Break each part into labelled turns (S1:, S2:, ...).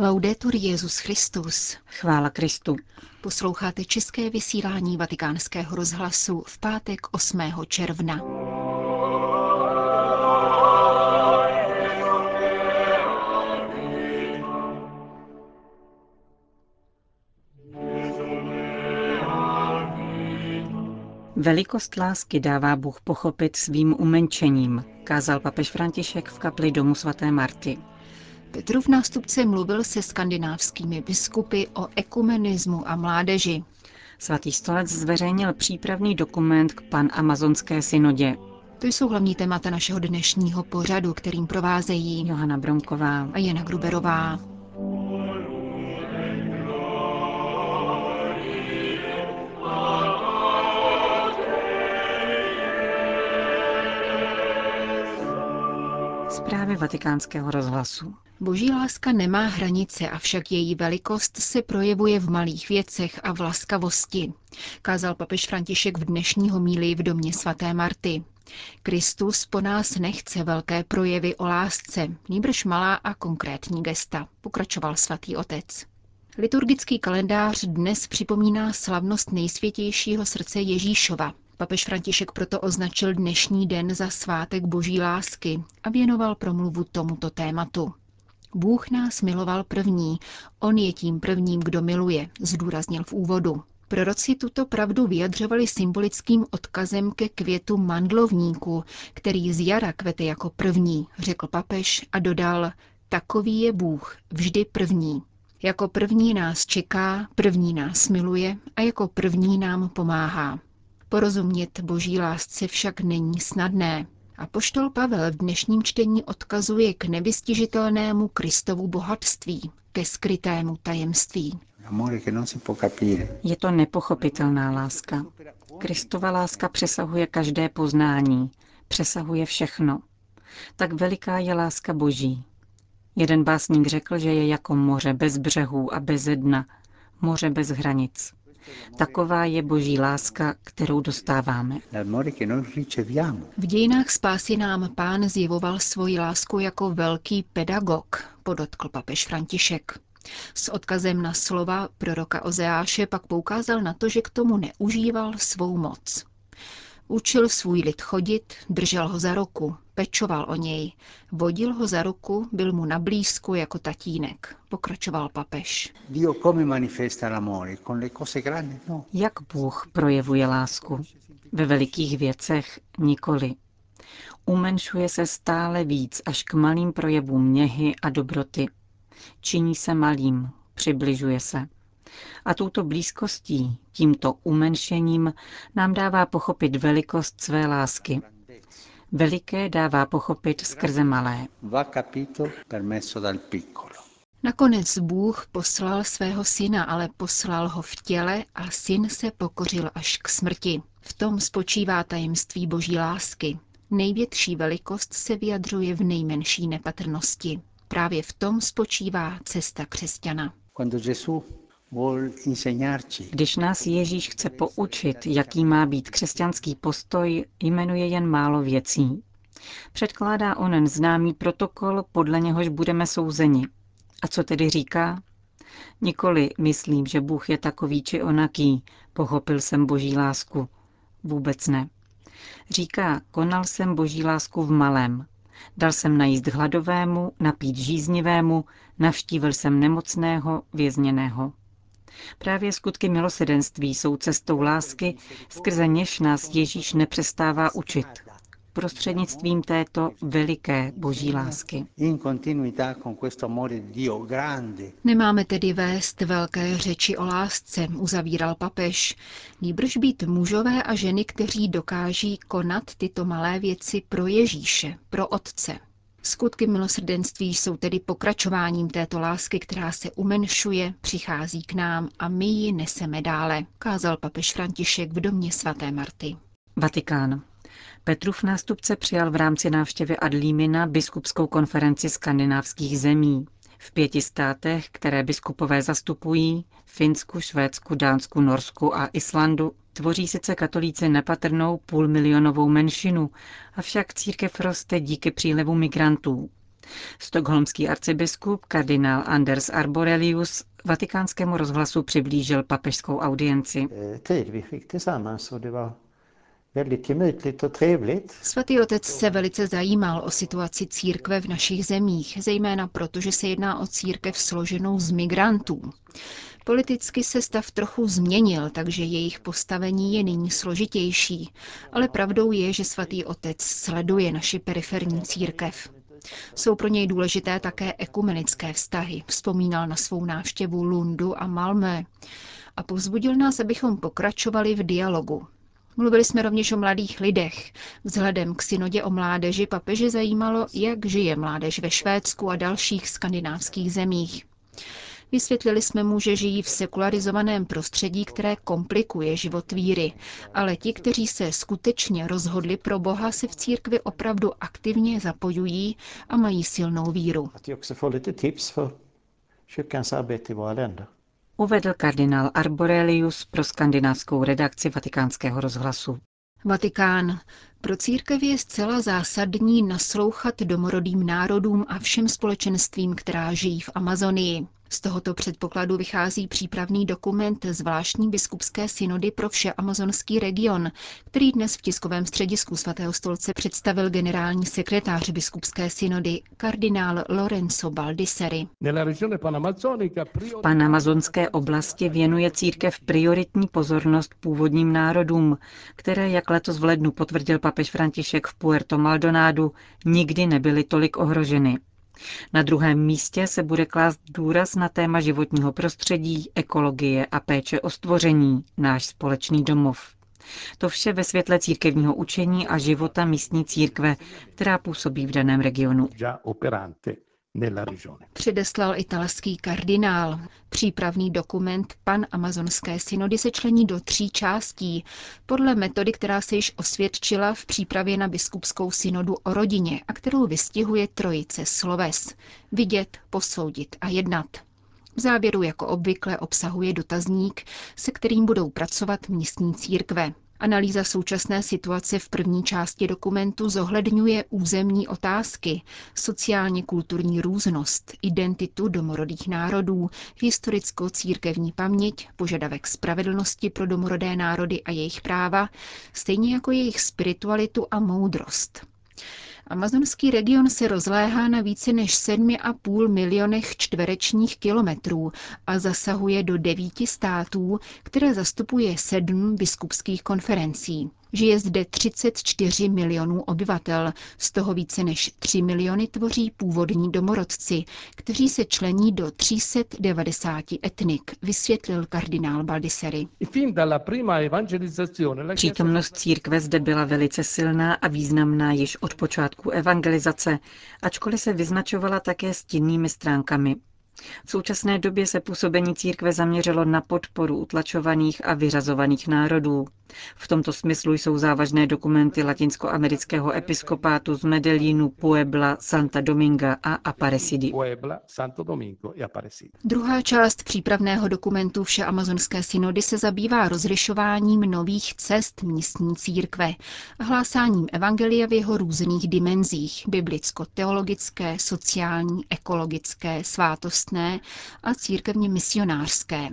S1: Laudetur Jezus Christus.
S2: Chvála Kristu.
S1: Posloucháte české vysílání Vatikánského rozhlasu v pátek 8. června.
S2: Velikost lásky dává Bůh pochopit svým umenčením, kázal papež František v kapli domu svaté Marty.
S1: Petrův nástupce mluvil se skandinávskými biskupy o ekumenismu a mládeži.
S2: Svatý stolec zveřejnil přípravný dokument k pan amazonské synodě.
S1: To jsou hlavní témata našeho dnešního pořadu, kterým provázejí
S2: Johana Bronková
S1: a Jana Gruberová.
S2: Zprávy vatikánského rozhlasu.
S1: Boží láska nemá hranice, avšak její velikost se projevuje v malých věcech a v laskavosti, kázal papež František v dnešní homílii v domě svaté Marty. Kristus po nás nechce velké projevy o lásce, nýbrž malá a konkrétní gesta, pokračoval svatý otec. Liturgický kalendář dnes připomíná slavnost nejsvětějšího srdce Ježíšova, Papež František proto označil dnešní den za svátek boží lásky a věnoval promluvu tomuto tématu. Bůh nás miloval první, on je tím prvním, kdo miluje, zdůraznil v úvodu. Proroci tuto pravdu vyjadřovali symbolickým odkazem ke květu mandlovníku, který z jara kvete jako první, řekl papež a dodal, takový je Bůh, vždy první. Jako první nás čeká, první nás miluje a jako první nám pomáhá. Porozumět boží lásce však není snadné. A poštol Pavel v dnešním čtení odkazuje k nevystižitelnému Kristovu bohatství, ke skrytému tajemství.
S2: Je to nepochopitelná láska. Kristova láska přesahuje každé poznání, přesahuje všechno. Tak veliká je láska Boží. Jeden básník řekl, že je jako moře bez břehů a bez dna, moře bez hranic. Taková je boží láska, kterou dostáváme.
S1: V dějinách spásy nám pán zjevoval svoji lásku jako velký pedagog, podotkl papež František. S odkazem na slova proroka Ozeáše pak poukázal na to, že k tomu neužíval svou moc. Učil svůj lid chodit, držel ho za ruku, pečoval o něj, vodil ho za ruku, byl mu na blízku jako tatínek, pokračoval papež.
S2: No. Jak Bůh projevuje lásku? Ve velikých věcech nikoli. Umenšuje se stále víc až k malým projevům měhy a dobroty. Činí se malým, přibližuje se. A touto blízkostí, tímto umenšením nám dává pochopit velikost své lásky. Veliké dává pochopit skrze malé.
S1: Nakonec Bůh poslal svého syna, ale poslal ho v těle a syn se pokořil až k smrti. V tom spočívá tajemství boží lásky. Největší velikost se vyjadřuje v nejmenší nepatrnosti. Právě v tom spočívá cesta křesťana.
S2: Když nás Ježíš chce poučit, jaký má být křesťanský postoj, jmenuje jen málo věcí. Předkládá onen známý protokol, podle něhož budeme souzeni. A co tedy říká? Nikoli myslím, že Bůh je takový či onaký, pochopil jsem boží lásku. Vůbec ne. Říká, konal jsem boží lásku v malém. Dal jsem najíst hladovému, napít žíznivému, navštívil jsem nemocného, vězněného. Právě skutky milosedenství jsou cestou lásky, skrze něž nás Ježíš nepřestává učit. Prostřednictvím této veliké boží lásky.
S1: Nemáme tedy vést velké řeči o lásce, uzavíral papež, nýbrž být mužové a ženy, kteří dokáží konat tyto malé věci pro Ježíše, pro Otce. Skutky milosrdenství jsou tedy pokračováním této lásky, která se umenšuje, přichází k nám a my ji neseme dále, kázal papež František v domě svaté Marty.
S2: Vatikán. Petrův nástupce přijal v rámci návštěvy Adlímina biskupskou konferenci skandinávských zemí. V pěti státech, které biskupové zastupují, Finsku, Švédsku, Dánsku, Norsku a Islandu, tvoří sice katolíci nepatrnou půlmilionovou menšinu, avšak církev roste díky přílevu migrantů. Stockholmský arcibiskup kardinál Anders Arborelius vatikánskému rozhlasu přiblížil papežskou audienci.
S1: Svatý otec se velice zajímal o situaci církve v našich zemích, zejména proto, že se jedná o církev složenou z migrantů. Politicky se stav trochu změnil, takže jejich postavení je nyní složitější, ale pravdou je, že svatý otec sleduje naši periferní církev. Jsou pro něj důležité také ekumenické vztahy. Vzpomínal na svou návštěvu Lundu a Malmö a povzbudil nás, abychom pokračovali v dialogu. Mluvili jsme rovněž o mladých lidech. Vzhledem k synodě o mládeži papeže zajímalo, jak žije mládež ve Švédsku a dalších skandinávských zemích. Vysvětlili jsme mu, že žijí v sekularizovaném prostředí, které komplikuje život víry, ale ti, kteří se skutečně rozhodli pro Boha, se v církvi opravdu aktivně zapojují a mají silnou víru.
S2: Uvedl kardinál Arborelius pro skandinávskou redakci vatikánského rozhlasu.
S1: Vatikán. Pro církev je zcela zásadní naslouchat domorodým národům a všem společenstvím, která žijí v Amazonii. Z tohoto předpokladu vychází přípravný dokument zvláštní biskupské synody pro vše amazonský region, který dnes v tiskovém středisku svatého stolce představil generální sekretář biskupské synody kardinál Lorenzo Baldisseri.
S2: V panamazonské oblasti věnuje církev prioritní pozornost původním národům, které, jak letos v lednu potvrdil papež František v Puerto Maldonado, nikdy nebyly tolik ohroženy. Na druhém místě se bude klást důraz na téma životního prostředí, ekologie a péče o stvoření, náš společný domov. To vše ve světle církevního učení a života místní církve, která působí v daném regionu.
S1: Předeslal italský kardinál. Přípravný dokument Pan Amazonské synody se člení do tří částí, podle metody, která se již osvědčila v přípravě na biskupskou synodu o rodině a kterou vystihuje trojice sloves. Vidět, posoudit a jednat. V závěru jako obvykle obsahuje dotazník, se kterým budou pracovat místní církve. Analýza současné situace v první části dokumentu zohledňuje územní otázky, sociálně-kulturní různost, identitu domorodých národů, historicko-církevní paměť, požadavek spravedlnosti pro domorodé národy a jejich práva, stejně jako jejich spiritualitu a moudrost. Amazonský region se rozléhá na více než 7,5 milionech čtverečních kilometrů a zasahuje do devíti států, které zastupuje sedm biskupských konferencí. Žije zde 34 milionů obyvatel, z toho více než 3 miliony tvoří původní domorodci, kteří se člení do 390 etnik, vysvětlil kardinál Baldisseri.
S2: Přítomnost církve zde byla velice silná a významná již od počátku evangelizace, ačkoliv se vyznačovala také stinnými stránkami. V současné době se působení církve zaměřilo na podporu utlačovaných a vyřazovaných národů. V tomto smyslu jsou závažné dokumenty latinskoamerického episkopátu z Medellínu, Puebla, Santa Dominga a Aparecidy.
S1: Druhá část přípravného dokumentu Všeamazonské synody se zabývá rozlišováním nových cest místní církve a hlásáním evangelia v jeho různých dimenzích, biblicko-teologické, sociální, ekologické, svátostné a církevně misionářské.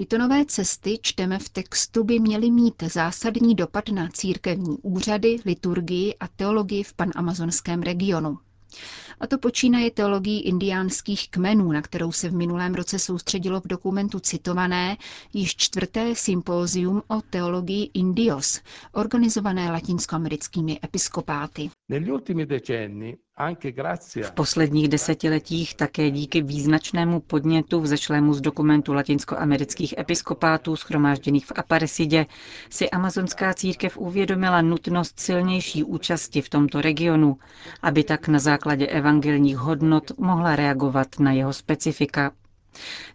S1: Tyto nové cesty, čteme v textu, by měly mít zásadní dopad na církevní úřady, liturgii a teologii v panamazonském regionu. A to počínaje teologií indiánských kmenů, na kterou se v minulém roce soustředilo v dokumentu citované již čtvrté sympózium o teologii Indios, organizované latinskoamerickými episkopáty.
S2: V posledních desetiletích také díky význačnému podnětu vzešlému z dokumentu latinskoamerických episkopátů schromážděných v Aparesidě si amazonská církev uvědomila nutnost silnější účasti v tomto regionu, aby tak na základě evangelních hodnot mohla reagovat na jeho specifika.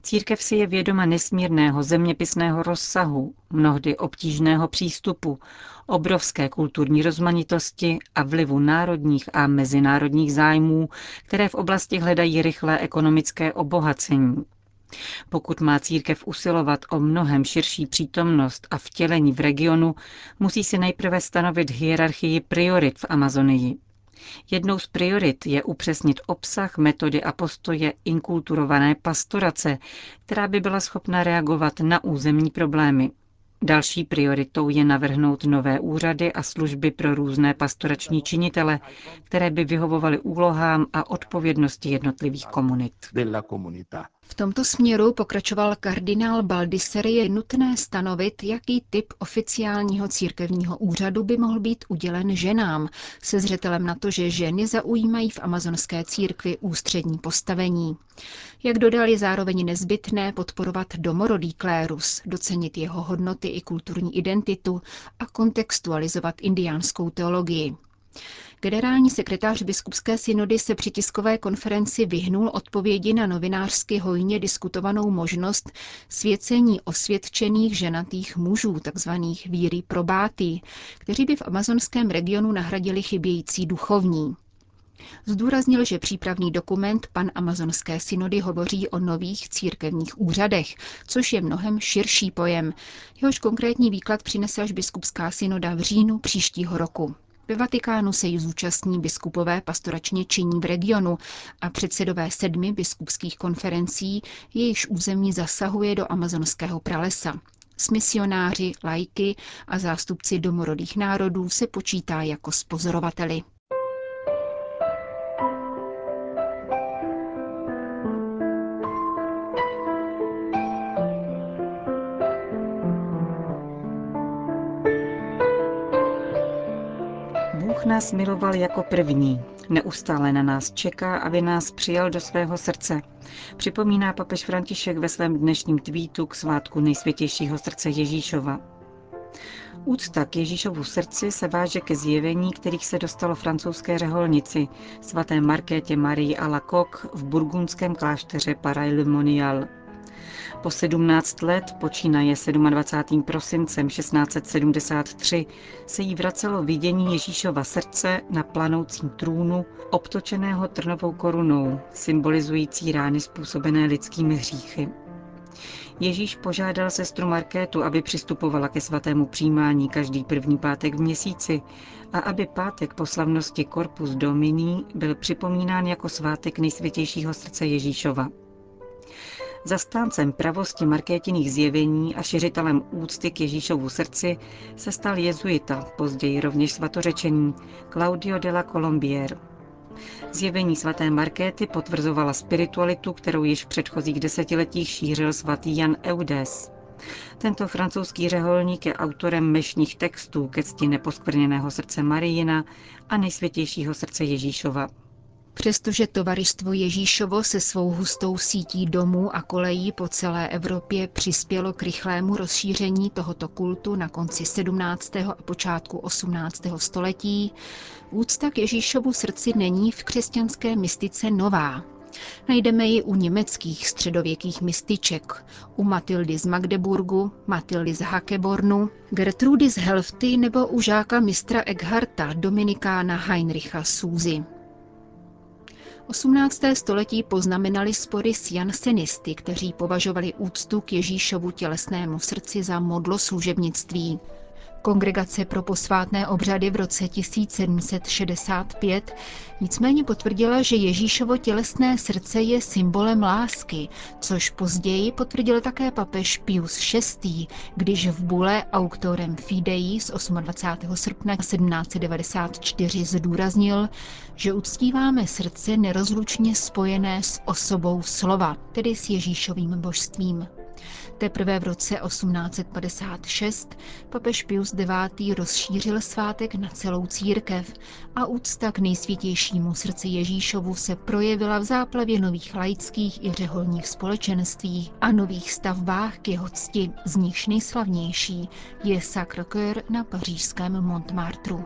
S2: Církev si je vědoma nesmírného zeměpisného rozsahu, mnohdy obtížného přístupu, obrovské kulturní rozmanitosti a vlivu národních a mezinárodních zájmů, které v oblasti hledají rychlé ekonomické obohacení. Pokud má církev usilovat o mnohem širší přítomnost a vtělení v regionu, musí si nejprve stanovit hierarchii priorit v Amazonii. Jednou z priorit je upřesnit obsah, metody a postoje inkulturované pastorace, která by byla schopna reagovat na územní problémy. Další prioritou je navrhnout nové úřady a služby pro různé pastorační činitele, které by vyhovovaly úlohám a odpovědnosti jednotlivých komunit.
S1: V tomto směru pokračoval kardinál Baldisseri je nutné stanovit, jaký typ oficiálního církevního úřadu by mohl být udělen ženám, se zřetelem na to, že ženy zaujímají v amazonské církvi ústřední postavení. Jak dodal, je zároveň nezbytné podporovat domorodý klérus, docenit jeho hodnoty i kulturní identitu a kontextualizovat indiánskou teologii. Generální sekretář biskupské synody se při tiskové konferenci vyhnul odpovědi na novinářsky hojně diskutovanou možnost svěcení osvědčených ženatých mužů, takzvaných víry probátý, kteří by v amazonském regionu nahradili chybějící duchovní. Zdůraznil, že přípravný dokument pan amazonské synody hovoří o nových církevních úřadech, což je mnohem širší pojem. Jehož konkrétní výklad přinese až biskupská synoda v říjnu příštího roku. Ve Vatikánu se ji zúčastní biskupové pastoračně činí v regionu a předsedové sedmi biskupských konferencí, jejichž území zasahuje do amazonského pralesa. S misionáři, lajky a zástupci domorodých národů se počítá jako
S2: nás miloval jako první. Neustále na nás čeká, aby nás přijal do svého srdce. Připomíná papež František ve svém dnešním tweetu k svátku nejsvětějšího srdce Ježíšova. Úcta k Ježíšovu srdci se váže ke zjevení, kterých se dostalo francouzské řeholnici, svaté Markétě Marie a la Coque v burgundském klášteře Paray-le-Monial. Po 17 let, počínaje 27. prosincem 1673, se jí vracelo vidění Ježíšova srdce na planoucím trůnu, obtočeného trnovou korunou, symbolizující rány způsobené lidskými hříchy. Ježíš požádal sestru Markétu, aby přistupovala ke svatému přijímání každý první pátek v měsíci a aby pátek po slavnosti Corpus Domini byl připomínán jako svátek nejsvětějšího srdce Ježíšova. Zastáncem pravosti Markétiných zjevení a šiřitelem úcty k Ježíšovu srdci se stal jezuita, později rovněž svatořečení, Claudio de la Colombier. Zjevení svaté Markéty potvrzovala spiritualitu, kterou již v předchozích desetiletích šířil svatý Jan Eudes. Tento francouzský řeholník je autorem mešních textů ke cti neposkvrněného srdce Marijina a nejsvětějšího srdce Ježíšova.
S1: Přestože tovaristvo Ježíšovo se svou hustou sítí domů a kolejí po celé Evropě přispělo k rychlému rozšíření tohoto kultu na konci 17. a počátku 18. století, úcta k Ježíšovu srdci není v křesťanské mystice nová. Najdeme ji u německých středověkých mystiček, u Matildy z Magdeburgu, Matildy z Hakebornu, Gertrudy z Helfty nebo u žáka mistra Eckharta Dominikána Heinricha Suzy. 18. století poznamenali spory s jansenisty, kteří považovali úctu k Ježíšovu tělesnému srdci za modlo služebnictví. Kongregace pro posvátné obřady v roce 1765 nicméně potvrdila, že Ježíšovo tělesné srdce je symbolem lásky, což později potvrdil také papež Pius VI., když v bule Auctorem Fidei z 28. srpna 1794 zdůraznil, že uctíváme srdce nerozlučně spojené s osobou slova, tedy s Ježíšovým božstvím. Teprve v roce 1856 papež Pius IX. rozšířil svátek na celou církev a úcta k nejsvětějšímu srdci Ježíšovu se projevila v záplavě nových laických i řeholních společenství a nových stavbách k jeho cti, z nichž nejslavnější je Sacre-Cœur na pařížském Montmartru.